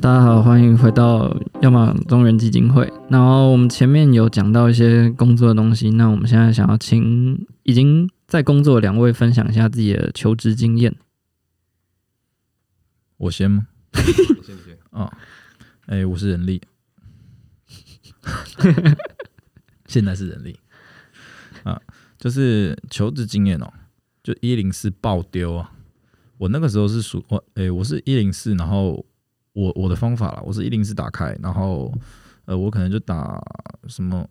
大家好，欢迎回到要么中原基金会。然后我们前面有讲到一些工作的东西，那我们现在想要请已经在工作的两位分享一下自己的求职经验。我先吗？你先，你先。啊，哎、我是人力，现在是人力啊，就是求职经验哦，就一零四爆丢啊！我那个时候是属我，哎、我是一零四，然后我我的方法啦，我是一零四打开，然后呃，我可能就打什么，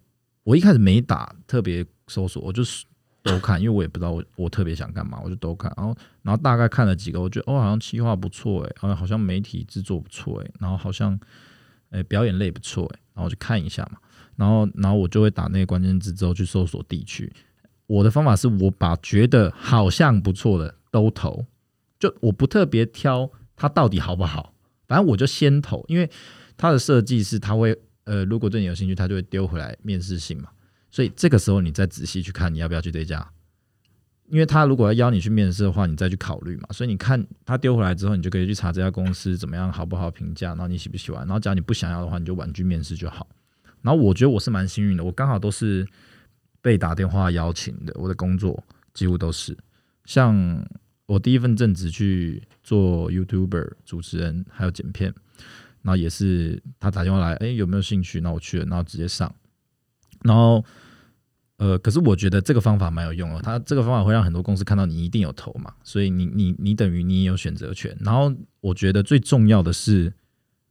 我一开始没打特别搜索，我就是都看，因为我也不知道我我特别想干嘛，我就都看，然后然后大概看了几个，我觉得哦，好像企划不错诶，好像好像媒体制作不错诶，然后好像诶表演类不错诶，然后我就看一下嘛，然后然后我就会打那个关键字之后去搜索地区。我的方法是我把觉得好像不错的都投，就我不特别挑它到底好不好，反正我就先投，因为它的设计是它会呃，如果对你有兴趣，它就会丢回来面试信嘛，所以这个时候你再仔细去看你要不要去这家，因为他如果要邀你去面试的话，你再去考虑嘛。所以你看他丢回来之后，你就可以去查这家公司怎么样，好不好评价，然后你喜不喜欢。然后假如你不想要的话，你就婉拒面试就好。然后我觉得我是蛮幸运的，我刚好都是被打电话邀请的，我的工作几乎都是。像我第一份正职去做 YouTuber 主持人，还有剪片，然后也是他打电话来，哎、有没有兴趣？那我去了，然后直接上。然后呃，可是我觉得这个方法蛮有用的，他这个方法会让很多公司看到你一定有投嘛，所以你你你等于你也有选择权。然后我觉得最重要的是，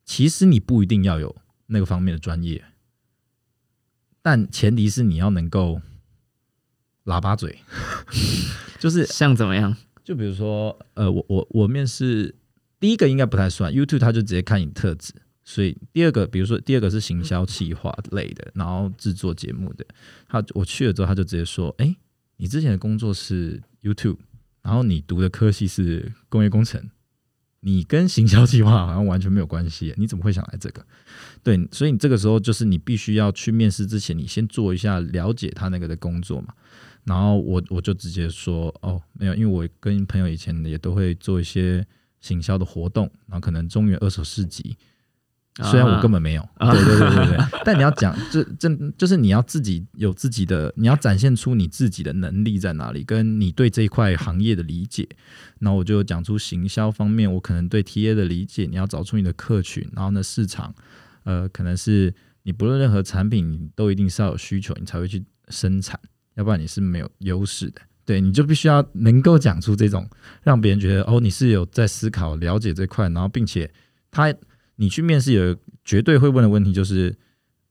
其实你不一定要有那个方面的专业，但前提是你要能够喇叭嘴，就是像怎么样？就比如说，呃，我我我面试第一个应该不太算，YouTube 他就直接看你特质，所以第二个，比如说第二个是行销企划类的，然后制作节目的，他我去了之后，他就直接说，哎、你之前的工作是 YouTube，然后你读的科系是工业工程，你跟行销计划好像完全没有关系，你怎么会想来这个？对，所以你这个时候就是你必须要去面试之前，你先做一下了解他那个的工作嘛。然后我我就直接说哦，没有，因为我跟朋友以前也都会做一些行销的活动，然后可能中原二手市集，虽然我根本没有，啊对对对对对，但你要讲，这这就是你要自己有自己的，你要展现出你自己的能力在哪里，跟你对这一块行业的理解。然后我就讲出行销方面，我可能对 TA 的理解，你要找出你的客群，然后呢市场，呃，可能是你不论任何产品，你都一定是要有需求，你才会去生产，要不然你是没有优势的。对，你就必须要能够讲出这种让别人觉得哦，你是有在思考、了解这块，然后并且他你去面试有绝对会问的问题就是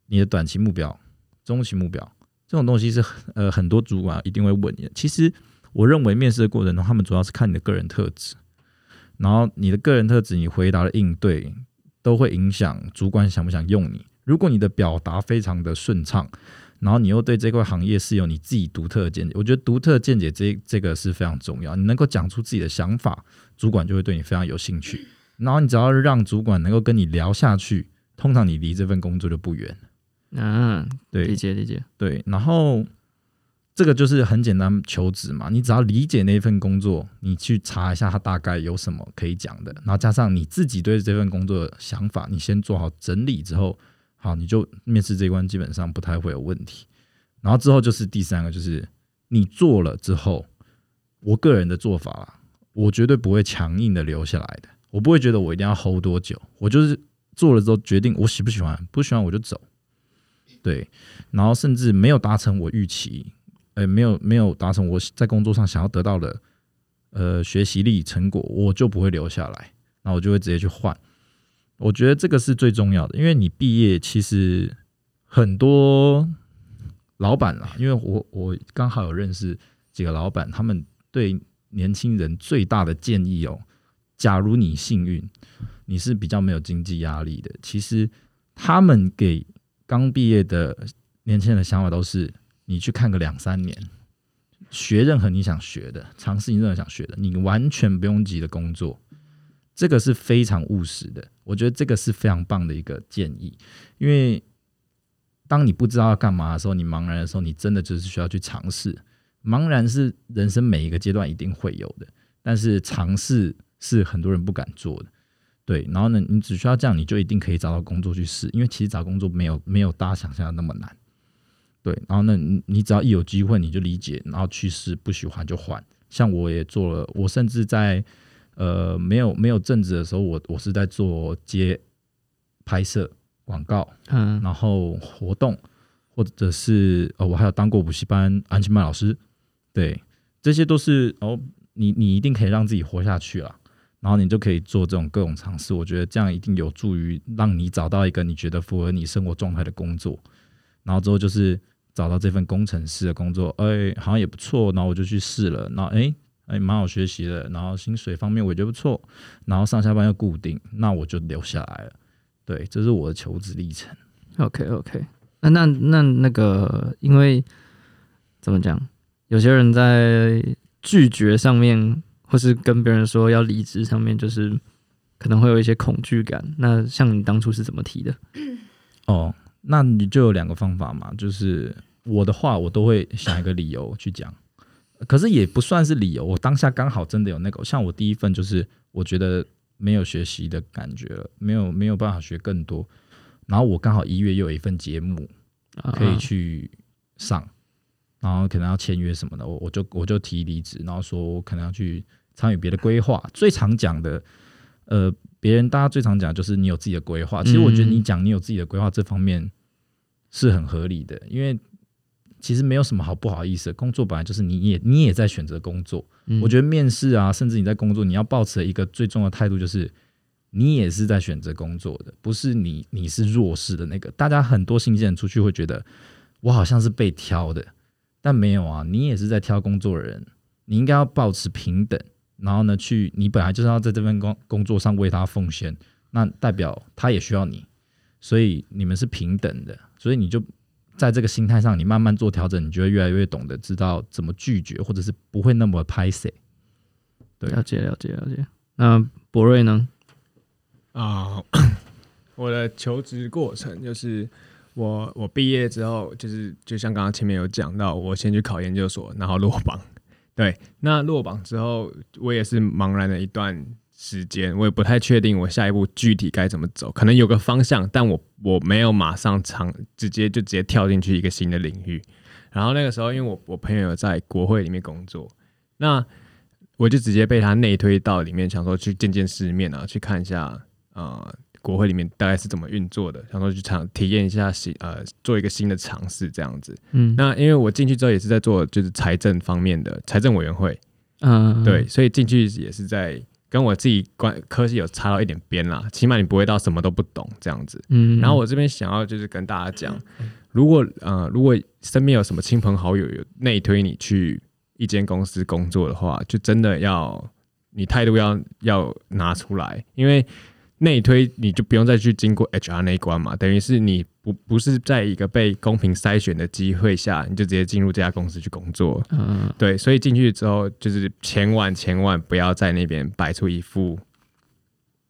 你的短期目标、中期目标这种东西是呃很多主管一定会问你的。其实我认为面试的过程中，他们主要是看你的个人特质，然后你的个人特质，你回答的应对都会影响主管想不想用你。如果你的表达非常的顺畅，然后你又对这块行业是有你自己独特的见解，我觉得独特的见解这这个是非常重要。你能够讲出自己的想法，主管就会对你非常有兴趣。然后你只要让主管能够跟你聊下去，通常你离这份工作就不远。嗯，对理解理解。对，然后这个就是很简单求职嘛，你只要理解那份工作，你去查一下它大概有什么可以讲的，然后加上你自己对这份工作的想法，你先做好整理之后，好，你就面试这一关基本上不太会有问题。然后之后就是第三个，就是你做了之后，我个人的做法啦，我绝对不会强硬的留下来的，我不会觉得我一定要 hold 多久，我就是做了之后决定我喜不喜欢，不喜欢我就走。对，然后甚至没有达成我预期，呃，没有没有达成我在工作上想要得到的呃学习力成果，我就不会留下来，那我就会直接去换。我觉得这个是最重要的，因为你毕业其实很多老板啦，因为我我刚好有认识几个老板，他们对年轻人最大的建议哦，假如你幸运，你是比较没有经济压力的，其实他们给刚毕业的年轻人的想法都是：你去看个两三年，学任何你想学的，尝试你任何想学的，你完全不用急的工作。这个是非常务实的，我觉得这个是非常棒的一个建议。因为当你不知道要干嘛的时候，你茫然的时候，你真的就是需要去尝试。茫然是人生每一个阶段一定会有的，但是尝试是很多人不敢做的。对，然后呢，你只需要这样，你就一定可以找到工作去试，因为其实找工作没有没有大家想象的那么难。对，然后呢，你你只要一有机会你就理解，然后去试，不喜欢就换。像我也做了，我甚至在呃没有没有正职的时候，我我是在做接拍摄广告，嗯然后活动，或者是呃，我还有当过补习班安亲班老师，对，这些都是哦，你你一定可以让自己活下去啊，然后你就可以做这种各种尝试，我觉得这样一定有助于让你找到一个你觉得符合你生活状态的工作，然后之后就是找到这份工程师的工作，哎，好像也不错，然后我就去试了，然后哎。哎，蛮好学习的，然后薪水方面我觉得不错，然后上下班又固定，那我就留下来了。对，这是我的求职历程。OK OK，那那那那个，因为怎么讲，有些人在拒绝上面，或是跟别人说要离职上面，就是可能会有一些恐惧感。那像你当初是怎么提的？哦，那你就有两个方法嘛，就是我的话，我都会想一个理由去讲，可是也不算是理由，我当下刚好真的有那个，像我第一份就是我觉得没有学习的感觉了，没有没有办法学更多，然后我刚好一月又有一份节目可以啊去上，然后可能要签约什么的，我我就我就提离职，然后说我可能要去参与别的规划。最常讲的，呃，别人大家最常讲就是你有自己的规划。其实我觉得你讲你有自己的规划这方面是很合理的，因为其实没有什么好不好意思的。工作本来就是你也你也在选择工作，嗯我觉得面试啊，甚至你在工作，你要保持一个最重要的态度，就是你也是在选择工作的，不是你你是弱势的那个。大家很多新鲜人出去会觉得我好像是被挑的，但没有啊，你也是在挑工作的人，你应该要保持平等，然后呢，去你本来就是要在这份工工作上为他奉献，那代表他也需要你，所以你们是平等的，所以你就。在这个心态上，你慢慢做调整，你就会越来越懂得知道怎么拒绝，或者是不会那么拍谁。对了解了解了解。那博瑞呢？啊、我的求职过程就是我我毕业之后，就是就像刚刚前面有讲到，我先去考研究所，然后落榜。对，那落榜之后，我也是茫然了一段时间，我也不太确定我下一步具体该怎么走，可能有个方向，但我我没有马上尝直接就直接跳进去一个新的领域。然后那个时候，因为我我朋友在国会里面工作，那我就直接被他内推到里面，想说去见见世面啊，去看一下呃国会里面大概是怎么运作的，想说去尝体验一下新呃做一个新的尝试这样子。嗯，那因为我进去之后也是在做就是财政方面的财政委员会，嗯，对，所以进去也是在跟我自己关科系有差到一点边啦，起码你不会到什么都不懂这样子。嗯，然后我这边想要就是跟大家讲，如果呃如果身边有什么亲朋好友有内推你去一间公司工作的话，就真的要你态度要要拿出来，因为内推你就不用再去经过 HR 那一关嘛，等于是你不不是在一个被公平筛选的机会下，你就直接进入这家公司去工作。嗯。对，所以进去之后，就是千万千万不要在那边摆出一副，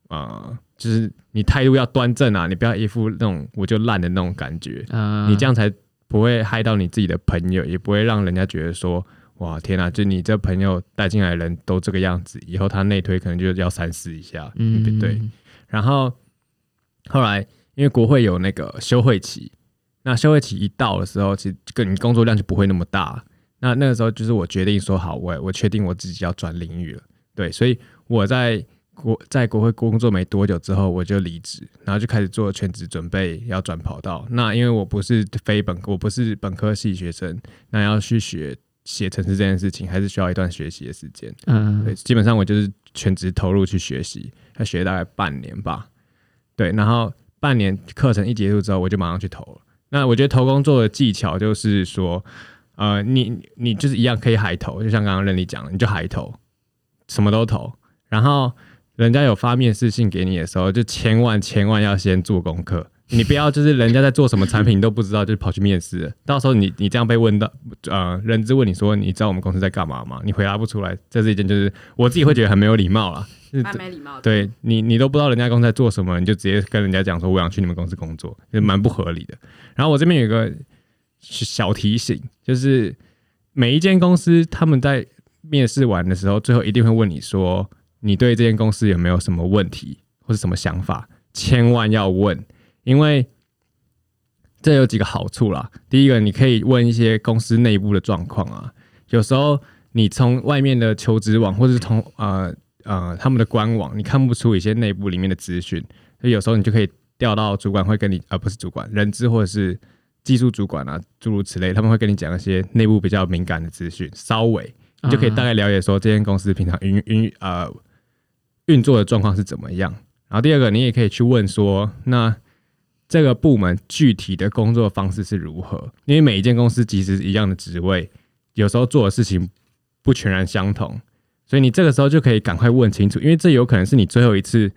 呃，就是你态度要端正啊，你不要一副那种我就烂的那种感觉，嗯，你这样才不会害到你自己的朋友，也不会让人家觉得说，哇，天啊，就你这朋友带进来的人都这个样子，以后他内推可能就要三思一下，嗯，对。然后后来因为国会有那个休会期，那休会期一到的时候，其实跟你工作量就不会那么大。那那个时候就是我决定说好，我我确定我自己要转领域了。对，所以我在国在国会工作没多久之后，我就离职，然后就开始做全职准备要转跑道。那因为我不是非本，我不是本科系学生，那要去学写程式这件事情，还是需要一段学习的时间。嗯，对，基本上我就是全职投入去学习，要学大概半年吧。对，然后半年课程一结束之后，我就马上去投了。那我觉得投工作的技巧就是说，呃，你你就是一样可以海投，就像刚刚任力讲的，你就海投，什么都投。然后人家有发面试信给你的时候，就千万千万要先做功课。你不要就是人家在做什么产品你都不知道，就跑去面试。到时候你你这样被问到，呃，人资问你说你知道我们公司在干嘛吗？你回答不出来，这是一件就是我自己会觉得很没有礼貌啦。就是蛮没礼貌的。对你，你都不知道人家公司在做什么，你就直接跟人家讲说我想去你们公司工作，就蛮不合理的。然后我这边有一个小提醒，就是每一间公司他们在面试完的时候，最后一定会问你说你对这间公司有没有什么问题，或者什么想法，千万要问，因为这有几个好处啦。第一个，你可以问一些公司内部的状况啊，有时候你从外面的求职网或者是从呃呃他们的官网，你看不出一些内部里面的资讯，所以有时候你就可以调到主管会跟你，而、不是主管，人资或者是技术主管啊，诸如此类，他们会跟你讲一些内部比较敏感的资讯，稍微你就可以大概了解说这间公司平常运运呃运作的状况是怎么样。然后第二个，你也可以去问说，那这个部门具体的工作方式是如何？因为每一间公司其实一样的职位，有时候做的事情不全然相同，所以你这个时候就可以赶快问清楚，因为这有可能是你最后一次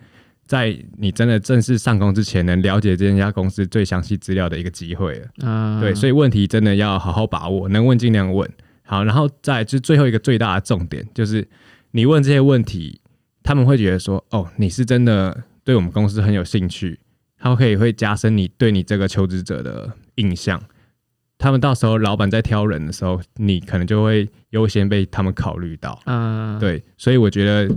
在你真的正式上工之前，能了解这家公司最详细资料的一个机会了。啊，对，所以问题真的要好好把握，能问尽量问。好，然后再就最后一个最大的重点就是，你问这些问题，他们会觉得说，哦，你是真的对我们公司很有兴趣，他们可以会加深你对你这个求职者的印象。他们到时候老板在挑人的时候，你可能就会优先被他们考虑到。嗯，对，所以我觉得，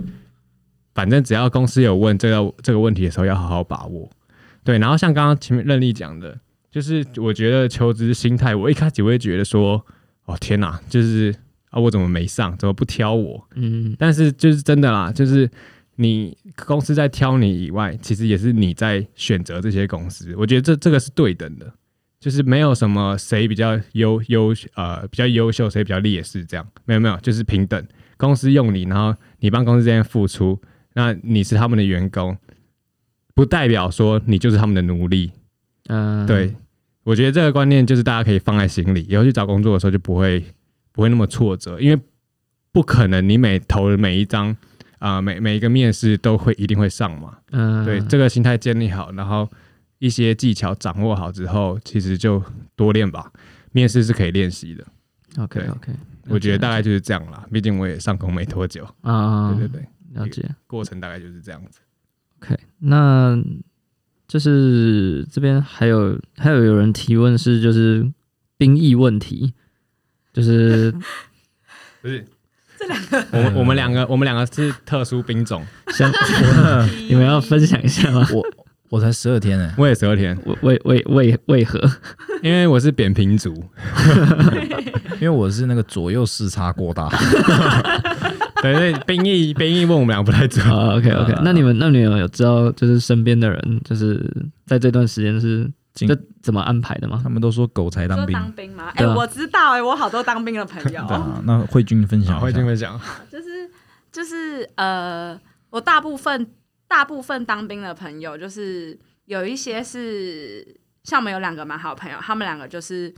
反正只要公司有问这个这个问题的时候，要好好把握。对，然后像刚刚前面任力讲的，就是我觉得求职心态，我一开始会觉得说，哦天哪，就是啊我怎么没上，怎么不挑我？嗯但是就是真的啦，就是你公司在挑你以外，其实也是你在选择这些公司。我觉得这这个是对等的，就是没有什么谁比较优优呃比较优秀，谁比较劣势这样，没有没有，就是平等。公司用你，然后你帮公司这边付出，那你是他们的员工，不代表说你就是他们的奴隶。嗯，对，我觉得这个观念就是大家可以放在心里，以后去找工作的时候就不会不会那么挫折，因为不可能你每投的每一张啊、每每一个面试都会一定会上嘛。嗯，对，这个心态建立好，然后一些技巧掌握好之后，其实就多练吧。面试是可以练习的，OK OK，我觉得大概就是这样啦。毕竟我也上工没多久，啊，对对对，了解。过程大概就是这样子。OK，那就是这边还有还有有人提问是就是兵役问题，就是 不是 我们我们两个我们两个是特殊兵种，想你们要分享一下吗？我我才十二天哎、我也十二天，为为为为为何？因为我是扁平足，因为我是那个左右视差过大，对对，兵役兵役问我们俩不太准。啊，OK OK，那你们那你们有知道就是身边的人就是在这段时间是进这怎么安排的吗他？们都说狗才当兵。当兵吗？哎、我知道哎、我好多当兵的朋友，对啊，那慧君分享好，一下慧君分享。就是就是呃，我大部分大部分当兵的朋友，就是有一些是像我们有两个蛮好的朋友，他们两个就是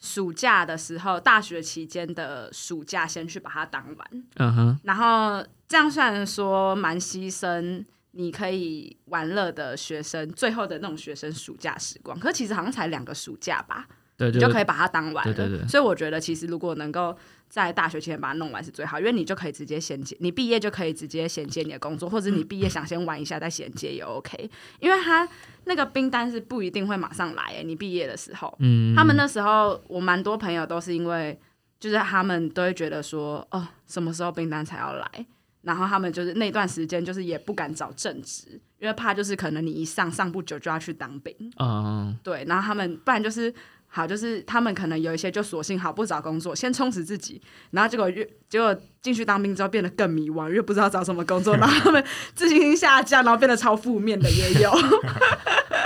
暑假的时候，大学期间的暑假先去把它当完，嗯哼，然后这样虽然说蛮牺牲。你可以玩乐的学生，最后的那种学生暑假时光，可其实好像才两个暑假吧，对，你就可以把它当完了。对对对所以我觉得，其实如果能够在大学期间把它弄完是最好，因为你就可以直接衔接，你毕业就可以直接衔接你的工作，或者你毕业想先玩一下再衔接也 OK。因为他那个冰单是不一定会马上来、欸，你毕业的时候，嗯，他们那时候我蛮多朋友都是因为，就是他们都会觉得说，哦，什么时候冰单才要来？然后他们就是那段时间就是也不敢找正职，因为怕就是可能你一上上不久就要去当兵。啊，对，然后他们不然就是好，就是他们可能有一些就索性好不找工作，先充实自己，然后结果越结果进去当兵之后变得更迷惘，越不知道找什么工作，然后他们自信心下降，然后变得超负面的也有。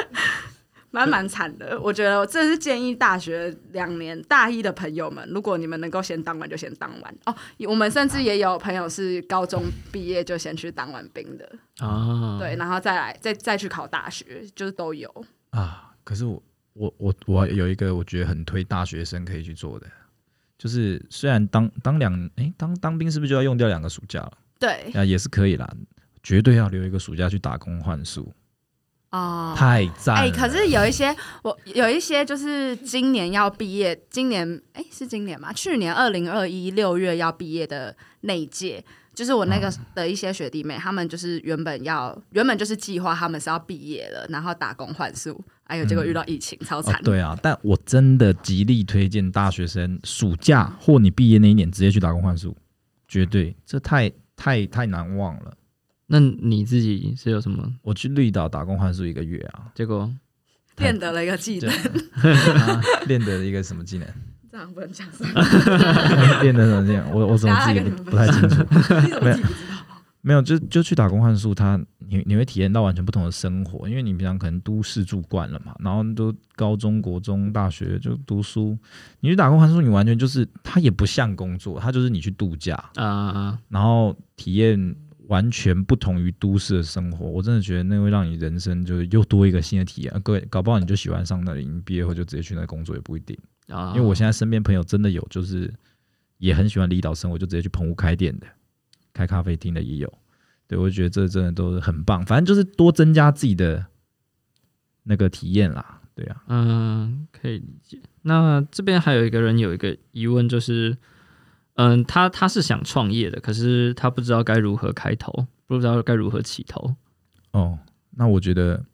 蛮蛮惨的，我觉得这是建议大学两年大一的朋友们，如果你们能够先当完就先当完哦。我们甚至也有朋友是高中毕业就先去当完兵的，啊，对，然后再来再再去考大学，就是都有。啊，可是我我我我有一个我觉得很推大学生可以去做的，就是虽然当当两哎、当当兵是不是就要用掉两个暑假了？对啊，也是可以啦，绝对要留一个暑假去打工换宿，哦，太赞了。哎、可是有一些我有一些就是今年要毕业，今年哎、是今年吗？去年二零二一六月要毕业的那一届，就是我那个的一些学弟妹，他们就是原本要原本就是计划他们是要毕业了，然后打工换宿，哎呦，结果遇到疫情，超哦惨。，对啊，但我真的极力推荐大学生暑假或你毕业那一年直接去打工换宿，绝对，这太太太难忘了。那你自己是有什么我去绿岛打工换宿一个月啊，结果？练得了一个技能，啊 练的一个什么技能？这样不能讲什么？练得什么技能？我我怎么自己不不太清楚？你怎么自己不知道？没有，就就去打工换宿，他你你会体验到完全不同的生活，因为你平常可能都市住惯了嘛，然后都高中国中大学就读书，你去打工换宿，你完全就是它也不像工作，它就是你去度假，啊、然后体验完全不同于都市的生活。我真的觉得那会让你人生就又多一个新的体验。啊各位，搞不好你就喜欢上那里，你毕业后就直接去那工作也不一定。啊！因为我现在身边朋友真的有，就是也很喜欢离岛生活，就直接去棚屋开店的，开咖啡厅的也有。对我觉得这真的都是很棒，反正就是多增加自己的那个体验啦。对啊，嗯，可以理解。那这边还有一个人有一个疑问，就是，嗯，他他是想创业的，可是他不知道该如何开头，不知道该如何起头。哦，那我觉得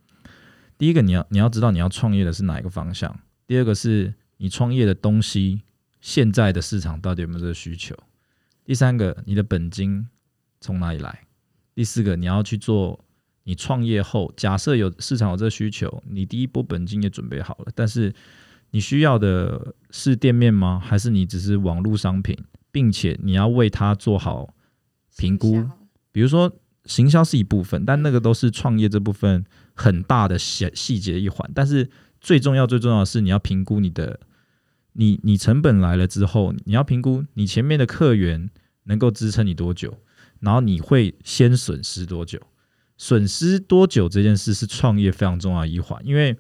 第一个你要你要知道你要创业的是哪一个方向，第二个是你创业的东西现在的市场到底有没有这个需求，第三个你的本金从哪里来，第四个你要去做你创业后，假设有市场有这个需求，你第一波本金也准备好了，但是你需要的是店面吗？还是你只是网络商品，并且你要为他做好评估？比如说行销是一部分，但那个都是创业这部分很大的细细节一环。但是最重要、最重要的是，你要评估你的你你成本来了之后，你要评估你前面的客源能够支撑你多久，然后你会先损失多久。损失多久这件事是创业非常重要的一环，因为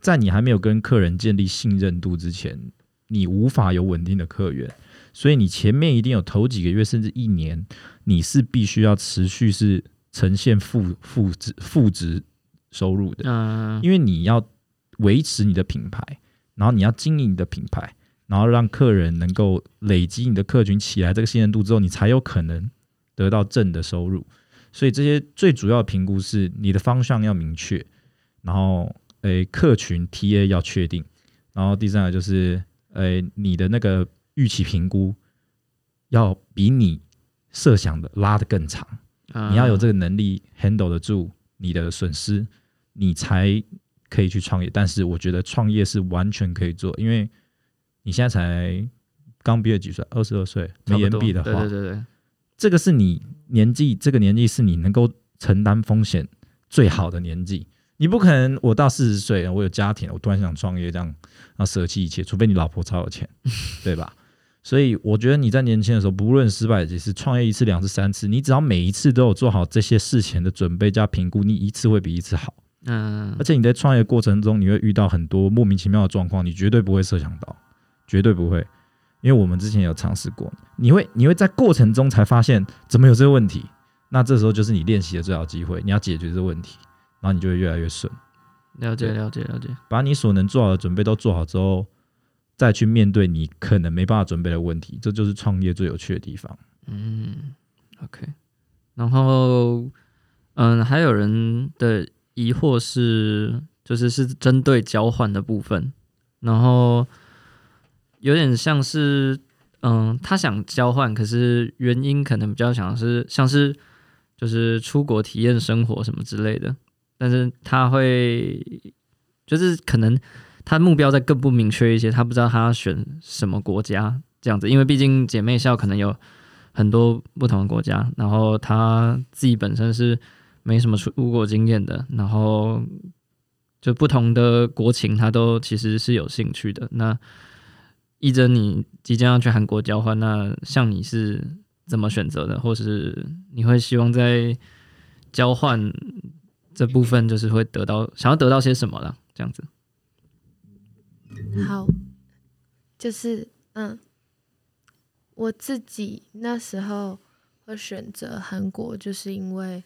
在你还没有跟客人建立信任度之前，你无法有稳定的客源，所以你前面一定有头几个月甚至一年，你是必须要持续是呈现负负值负值收入的，嗯、因为你要维持你的品牌，然后你要经营你的品牌，然后让客人能够累积你的客群起来这个信任度之后，你才有可能得到正的收入。所以这些最主要的评估是你的方向要明确，然后诶客群 TA 要确定，然后第三个就是诶你的那个预期评估要比你设想的拉得更长。你要有这个，能力 handle 得住你的损失，你才可以去创业。但是我觉得创业是完全可以做，因为你现在才刚毕业几岁，二十二岁，没延毕的话，对对对对，这个是你年纪，这个年纪是你能够承担风险最好的年纪。你不可能，我到四十岁了，我有家庭，我突然想创业，这样然后舍弃一切，除非你老婆超有钱，对吧？所以我觉得你在年轻的时候，不论失败几次，创业一次、两次、三次，你只要每一次都有做好这些事前的准备加评估，你一次会比一次好。嗯而且你在创业过程中，你会遇到很多莫名其妙的状况，你绝对不会设想到，绝对不会。因为我们之前有尝试过，你会你会在过程中才发现怎么有这个问题，那这时候就是你练习的最好机会，你要解决这个问题，然后你就会越来越顺。了解了解了解，把你所能做好的准备都做好之后，再去面对你可能没办法准备的问题，这就是创业最有趣的地方。嗯，OK。然后，嗯，还有人的疑惑是，就是是针对交换的部分，然后有点像是，嗯，他想交换，可是原因可能比较想是像是就是出国体验生活什么之类的，但是他会就是可能他目标再更不明确一些，他不知道他要选什么国家这样子，因为毕竟姐妹校可能有很多不同的国家，然后他自己本身是没什么出国经验的，然后就不同的国情他都其实是有兴趣的。那一真，你即将要去韩国交换，那像你是怎么选择的，或是你会希望在交换这部分就是会得到想要得到些什么了？这样子，好，就是嗯，我自己那时候会选择韩国，就是因为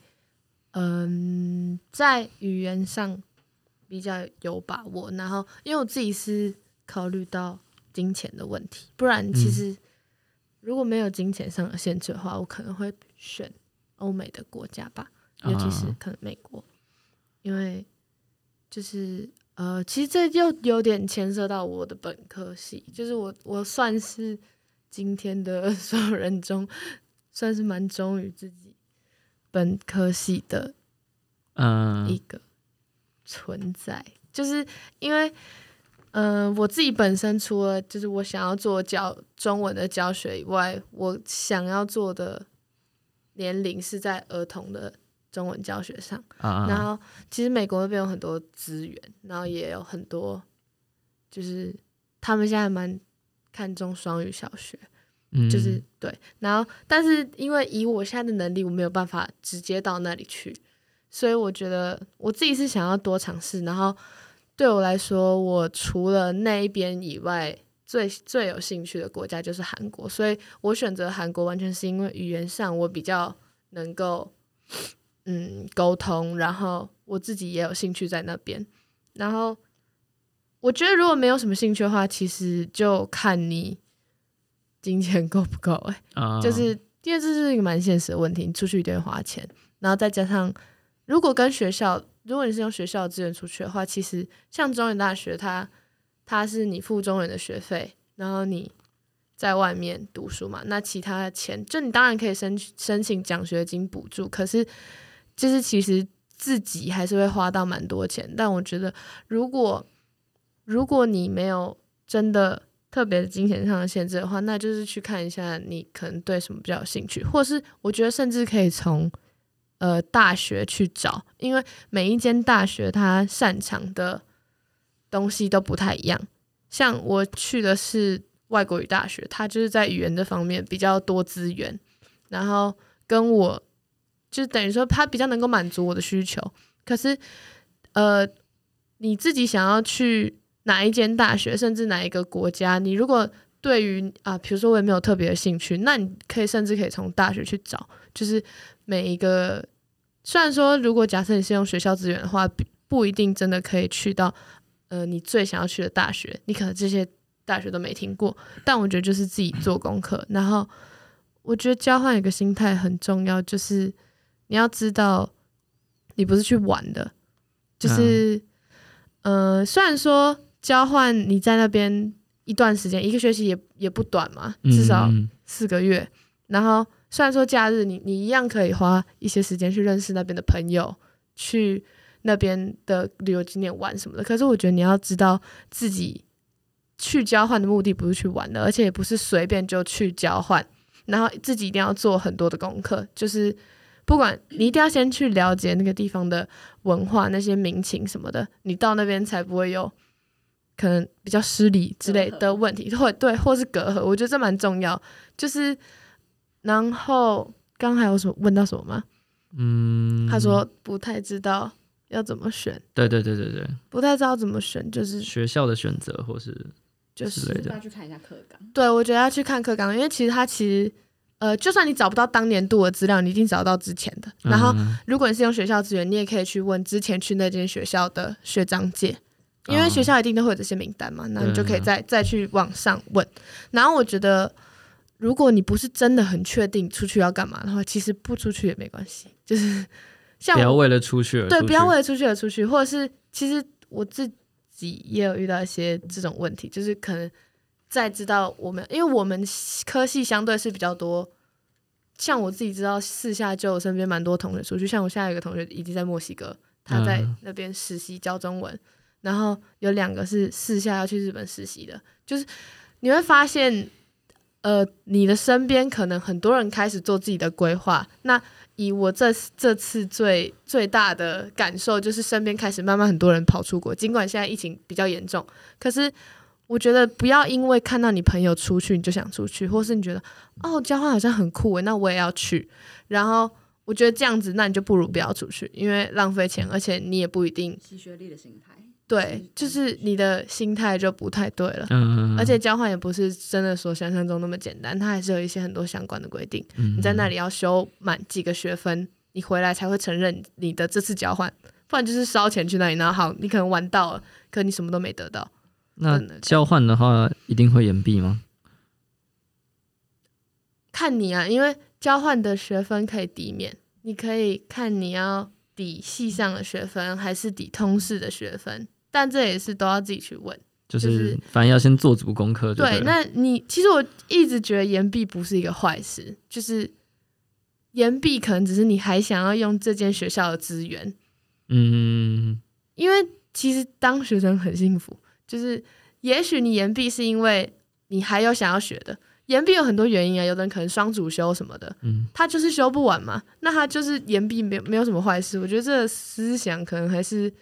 嗯，在语言上比较有把握，然后因为我自己是考虑到金钱的问题，不然其实如果没有金钱上的限制的话，我可能会选欧美的国家吧，尤其是啊。可能美国，因为就是呃，其实这又有点牵涉到我的本科系，就是我我算是今天的 所有人中，算是蛮忠于自己本科系的嗯。一个存在，就是因为，嗯、我自己本身除了就是我想要做教中文的教学以外，我想要做的年龄是在儿童的中文教学上。啊，然后其实美国那边有很多资源，然后也有很多，就是他们现在蛮看重双语小学，嗯就是对，然后但是因为以我现在的能力，我没有办法直接到那里去，所以我觉得我自己是想要多尝试。然后对我来说，我除了那一边以外，最最有兴趣的国家就是韩国，所以我选择韩国完全是因为语言上我比较能够嗯沟通，然后我自己也有兴趣在那边，然后。我觉得如果没有什么兴趣的话，其实就看你金钱够不够、欸。啊，就是因为这是一个蛮现实的问题，你出去一定会花钱，然后再加上如果跟学校，如果你是用学校的资源出去的话，其实像中原大学它，它是你付中原的学费，然后你在外面读书嘛，那其他的钱就你当然可以申申请奖学金补助，可是就是其实自己还是会花到蛮多钱，但我觉得如果如果你没有真的特别金钱上的限制的话，那就是去看一下你可能对什么比较有兴趣，或是我觉得甚至可以从呃大学去找，因为每一间大学它擅长的东西都不太一样。像我去的是外国语大学，它就是在语言这方面比较多资源，然后跟我就等于说它比较能够满足我的需求。可是呃，你自己想要去哪一间大学，甚至哪一个国家，你如果对于啊，比如说我也没有特别的兴趣，那你可以甚至可以从大学去找，就是每一个。虽然说，如果假设你是用学校资源的话，不一定真的可以去到呃你最想要去的大学，你可能这些大学都没听过。但我觉得就是自己做功课，然后我觉得交换一个心态很重要，就是你要知道你不是去玩的，就是、呃，虽然说交换你在那边一段时间，一个学期也也不短嘛，至少嗯四个月。然后虽然说假日你你一样可以花一些时间去认识那边的朋友，去那边的旅游景点玩什么的，可是我觉得你要知道自己去交换的目的不是去玩的，而且也不是随便就去交换，然后自己一定要做很多的功课，就是不管你一定要先去了解那个地方的文化、那些民情什么的，你到那边才不会有可能比较失礼之类的问题，或对，或是隔阂，我觉得这蛮重要。就是，然后刚刚还有什么问到什么吗？嗯，他说不太知道要怎么选，对对对对对，不太知道怎么选，就是学校的选择或是就是要去看一下课纲。对，我觉得要去看课纲，因为其实他其实呃，就算你找不到当年度的资料，你一定找到之前的。然后，嗯如果你是用学校资源，你也可以去问之前去那间学校的学长姐，因为哦学校一定都会有这些名单嘛，那你就可以再再去网上问。然后我觉得，如果你不是真的很确定出去要干嘛的话，其实不出去也没关系，就是 像我不要为了出去而对，出去不要为了出去而出去，或者是其实我自己也有遇到一些这种问题，就是可能在知道我们，因为我们科系相对是比较多，像我自己知道私下就有身边蛮多同学出去，像我现在有一个同学已经在墨西哥，他在嗯那边实习教中文，然后有两个是私下要去日本实习的，就是你会发现。呃，你的身边可能很多人开始做自己的规划，那以我这这次最最大的感受就是，身边开始慢慢很多人跑出国。尽管现在疫情比较严重，可是我觉得不要因为看到你朋友出去你就想出去，或是你觉得哦交换好像很酷诶，那我也要去。然后我觉得这样子，那你就不如不要出去，因为浪费钱，而且你也不一定吸学历的心态，对，就是你的心态就不太对了。嗯，而且交换也不是真的说想象中那么简单，它还是有一些很多相关的规定。你你在那里要修满几个学分，你回来才会承认你的这次交换，不然就是烧钱去那里，然后好，你可能玩到了，可你什么都没得到。那交换的话一定会延毕吗？看你啊，因为交换的学分可以抵免，你可以看你要抵系上的学分还是抵通识的学分，但这也是都要自己去问。就就是是反正要先做足功课对，那你其实我一直觉得延毕不是一个坏事，就是延毕可能只是你还想要用这间学校的资源，嗯因为其实当学生很幸福，就是也许你延毕是因为你还有想要学的，延毕有很多原因啊，有的人可能双主修什么的，嗯他就是修不完嘛，那他就是延毕没有没有什么坏事。我觉得这个思想可能还是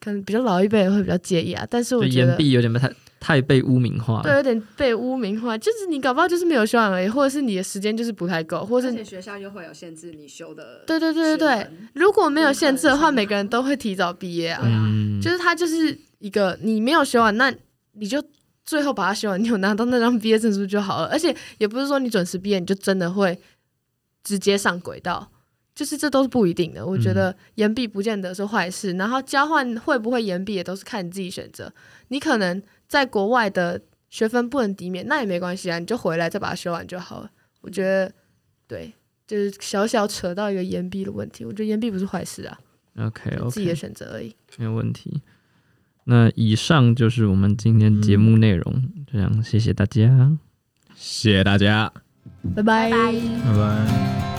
可能比较老一辈会比较介意啊，但是就我觉得延毕有点不太太被污名化对。有点被污名化，就是你搞不好就是没有修完而已，或者是你的时间就是不太够，或者是而且学校又会有限制你修的。对对对对对，，如果没有限制的话，每个人都会提早毕业啊。嗯，就是他就是一个你没有修完，那你就最后把它修完，你有拿到那张毕业证书就好了。而且也不是说你准时毕业你就真的会直接上轨道，就是这都是不一定的。我觉得延毕不见得是坏事，然后交换会不会延毕也都是看你自己选择。你可能在国外的学分不能抵免，那也没关系啊，你就回来再把它修完就好了。我觉得对。就是小小扯到一个延毕的问题，我觉得延毕不是坏事啊，OK 自己的选择而已。没有问题。那以上就是我们今天节目内容，这样谢谢大家。谢谢大家。拜拜拜拜。拜拜。